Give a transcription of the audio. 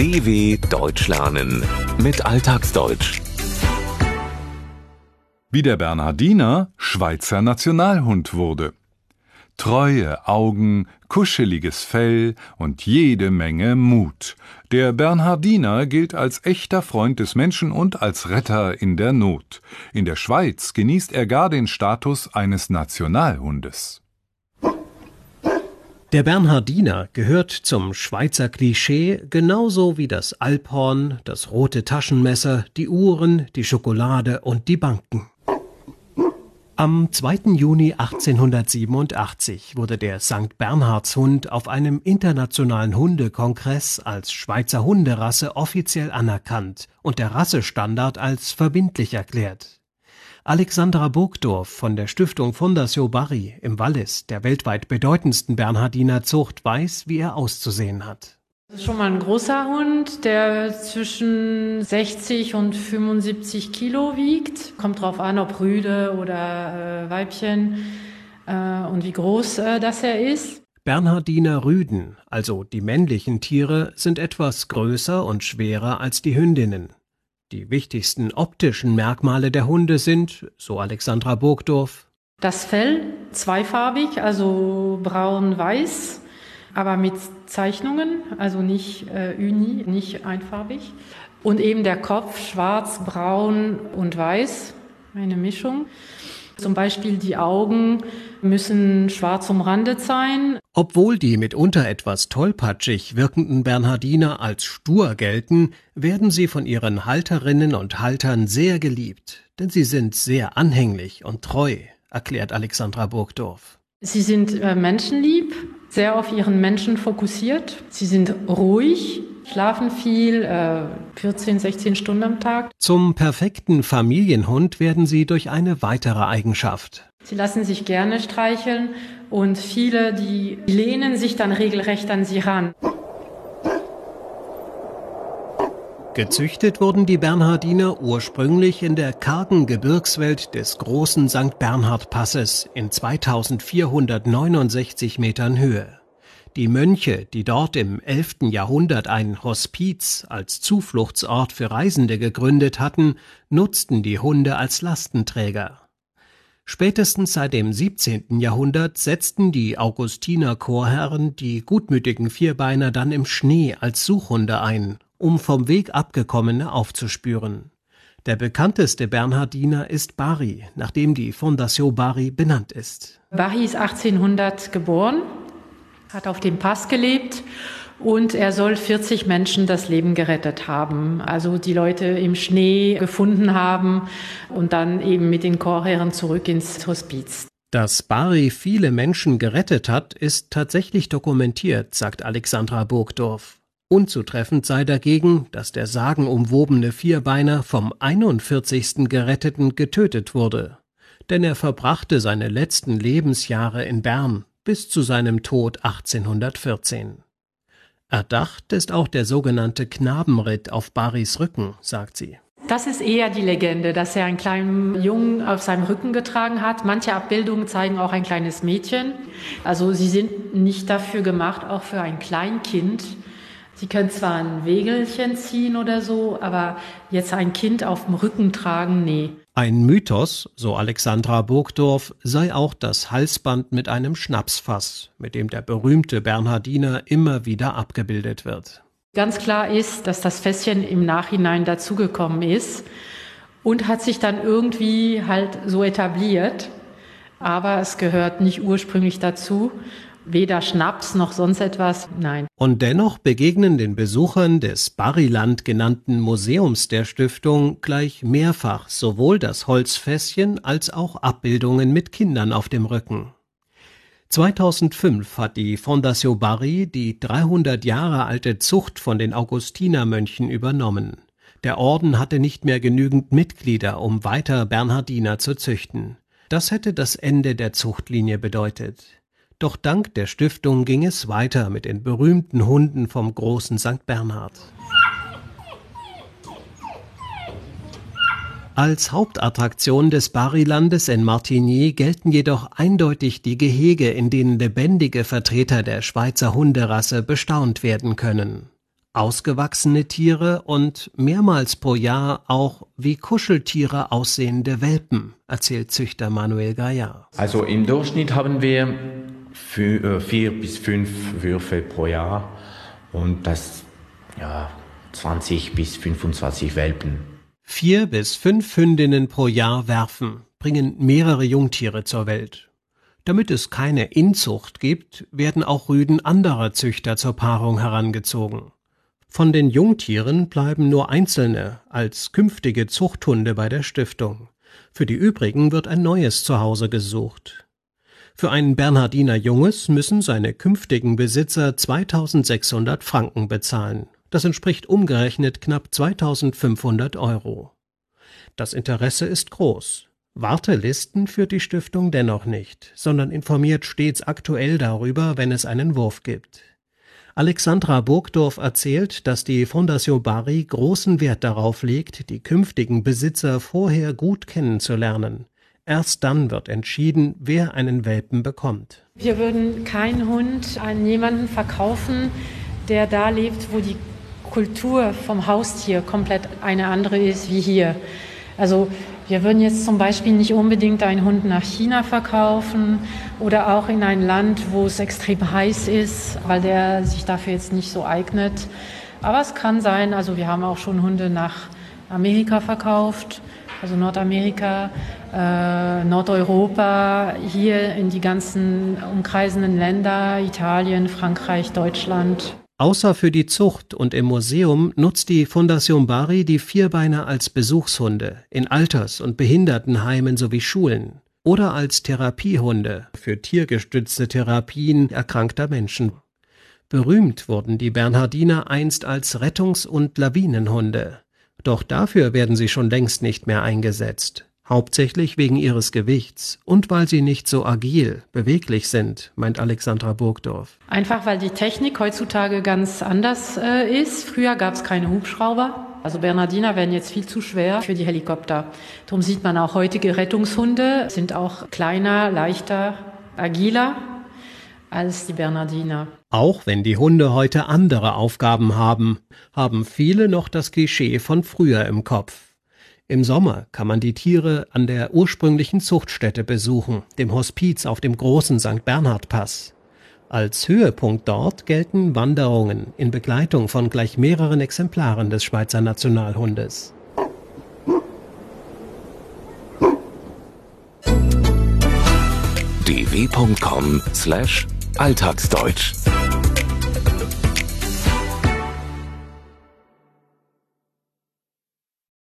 DW Deutsch lernen mit Alltagsdeutsch. Wie der Bernhardiner Schweizer Nationalhund wurde. Treue Augen, kuscheliges Fell und jede Menge Mut. Der Bernhardiner gilt als echter Freund des Menschen und als Retter in der Not. In der Schweiz genießt er gar den Status eines Nationalhundes. Der Bernhardiner gehört zum Schweizer Klischee genauso wie das Alphorn, das rote Taschenmesser, die Uhren, die Schokolade und die Banken. Am 2. Juni 1887 wurde der St. Bernhardshund auf einem internationalen Hundekongress als Schweizer Hunderasse offiziell anerkannt und der Rassestandard als verbindlich erklärt. Alexandra Burgdorf von der Stiftung Fondation Barry im Wallis, der weltweit bedeutendsten Bernhardiner Zucht, weiß, wie er auszusehen hat. Das ist schon mal ein großer Hund, der zwischen 60 und 75 Kilo wiegt. Kommt drauf an, ob Rüde oder äh, Weibchen äh, und wie groß äh, das er ist. Bernhardiner Rüden, also die männlichen Tiere, sind etwas größer und schwerer als die Hündinnen. Die wichtigsten optischen Merkmale der Hunde sind, so Alexandra Burgdorf, das Fell zweifarbig, also braun-weiß, aber mit Zeichnungen, also nicht äh, uni, nicht einfarbig. Und eben der Kopf schwarz, braun und weiß, eine Mischung. Zum Beispiel die Augen müssen schwarz umrandet sein. Obwohl die mitunter etwas tollpatschig wirkenden Bernhardiner als stur gelten, werden sie von ihren Halterinnen und Haltern sehr geliebt, denn sie sind sehr anhänglich und treu, erklärt Alexandra Burgdorf. Sie sind äh, menschenlieb, sehr auf ihren Menschen fokussiert. Sie sind ruhig, schlafen viel, äh, 14, 16 Stunden am Tag. Zum perfekten Familienhund werden sie durch eine weitere Eigenschaft. Sie lassen sich gerne streicheln und viele, die lehnen sich dann regelrecht an sie ran. Gezüchtet wurden die Bernhardiner ursprünglich in der kargen Gebirgswelt des großen St. Bernhard Passes in 2469 Metern Höhe. Die Mönche, die dort im 11. Jahrhundert ein Hospiz als Zufluchtsort für Reisende gegründet hatten, nutzten die Hunde als Lastenträger. Spätestens seit dem 17. Jahrhundert setzten die Augustiner Chorherren die gutmütigen Vierbeiner dann im Schnee als Suchhunde ein, um vom Weg abgekommene aufzuspüren. Der bekannteste Bernhardiner ist Bari, nach dem die Fondation Bari benannt ist. Bari ist 1800 geboren hat auf dem Pass gelebt und er soll 40 Menschen das Leben gerettet haben. Also die Leute im Schnee gefunden haben und dann eben mit den Chorherren zurück ins Hospiz. Dass Bari viele Menschen gerettet hat, ist tatsächlich dokumentiert, sagt Alexandra Burgdorf. Unzutreffend sei dagegen, dass der sagenumwobene Vierbeiner vom 41. Geretteten getötet wurde. Denn er verbrachte seine letzten Lebensjahre in Bern, bis zu seinem Tod 1814. Erdacht ist auch der sogenannte Knabenritt auf Baris Rücken, sagt sie. Das ist eher die Legende, dass er einen kleinen Jungen auf seinem Rücken getragen hat. Manche Abbildungen zeigen auch ein kleines Mädchen. Also sie sind nicht dafür gemacht, auch für ein Kleinkind. Sie können zwar ein Wägelchen ziehen oder so, aber jetzt ein Kind auf dem Rücken tragen, nee. Ein Mythos, so Alexandra Burgdorf, sei auch das Halsband mit einem Schnapsfass, mit dem der berühmte Bernhardiner immer wieder abgebildet wird. Ganz klar ist, dass das Fässchen im Nachhinein dazugekommen ist und hat sich dann irgendwie halt so etabliert. Aber es gehört nicht ursprünglich dazu weder Schnaps noch sonst etwas, nein. Und dennoch begegnen den Besuchern des Bariland genannten Museums der Stiftung gleich mehrfach sowohl das Holzfässchen als auch Abbildungen mit Kindern auf dem Rücken. 2005 hat die Fondation Barry die 300 Jahre alte Zucht von den Augustinermönchen übernommen. Der Orden hatte nicht mehr genügend Mitglieder, um weiter Bernhardiner zu züchten. Das hätte das Ende der Zuchtlinie bedeutet. Doch dank der Stiftung ging es weiter mit den berühmten Hunden vom großen St. Bernhard. Als Hauptattraktion des Barilandes in Martigny gelten jedoch eindeutig die Gehege, in denen lebendige Vertreter der Schweizer Hunderasse bestaunt werden können. ausgewachsene Tiere und mehrmals pro Jahr auch wie Kuscheltiere aussehende Welpen, erzählt Züchter Manuel Gaillard. Also im Durchschnitt haben wir vier bis fünf Würfe pro Jahr und das ja, 20 bis 25 Welpen. Vier bis fünf Hündinnen pro Jahr werfen, bringen mehrere Jungtiere zur Welt. Damit es keine Inzucht gibt, werden auch Rüden anderer Züchter zur Paarung herangezogen. Von den Jungtieren bleiben nur einzelne als künftige Zuchthunde bei der Stiftung. Für die übrigen wird ein neues Zuhause gesucht. Für ein Bernhardiner Junges müssen seine künftigen Besitzer 2600 Franken bezahlen. Das entspricht umgerechnet knapp 2500 Euro. Das Interesse ist groß. Wartelisten führt die Stiftung dennoch nicht, sondern informiert stets aktuell darüber, wenn es einen Wurf gibt. Alexandra Burgdorf erzählt, dass die Fondation Bari großen Wert darauf legt, die künftigen Besitzer vorher gut kennenzulernen. Erst dann wird entschieden, wer einen Welpen bekommt. Wir würden keinen Hund an jemanden verkaufen, der da lebt, wo die Kultur vom Haustier komplett eine andere ist wie hier. Also wir würden jetzt zum Beispiel nicht unbedingt einen Hund nach China verkaufen oder auch in ein Land, wo es extrem heiß ist, weil der sich dafür jetzt nicht so eignet. Aber es kann sein, also wir haben auch schon Hunde nach Amerika verkauft, also Nordamerika, äh, Nordeuropa, hier in die ganzen umkreisenden Länder, Italien, Frankreich, Deutschland. Außer für die Zucht und im Museum nutzt die Fondation Bari die Vierbeiner als Besuchshunde in Alters- und Behindertenheimen sowie Schulen oder als Therapiehunde für tiergestützte Therapien erkrankter Menschen. Berühmt wurden die Bernhardiner einst als Rettungs- und Lawinenhunde. Doch dafür werden sie schon längst nicht mehr eingesetzt hauptsächlich wegen ihres Gewichts und weil sie nicht so agil, beweglich sind, meint Alexandra Burgdorf. Einfach weil die Technik heutzutage ganz anders äh, ist. Früher gab es keine Hubschrauber. Also Bernardiner werden jetzt viel zu schwer für die Helikopter. Darum sieht man auch heutige Rettungshunde sind auch kleiner, leichter, agiler als die Bernardiner. Auch wenn die Hunde heute andere Aufgaben haben, haben viele noch das Klischee von früher im Kopf. Im Sommer kann man die Tiere an der ursprünglichen Zuchtstätte besuchen, dem Hospiz auf dem großen St. Bernhard Pass. Als Höhepunkt dort gelten Wanderungen in Begleitung von gleich mehreren Exemplaren des Schweizer Nationalhundes. dw.com/alltagsdeutsch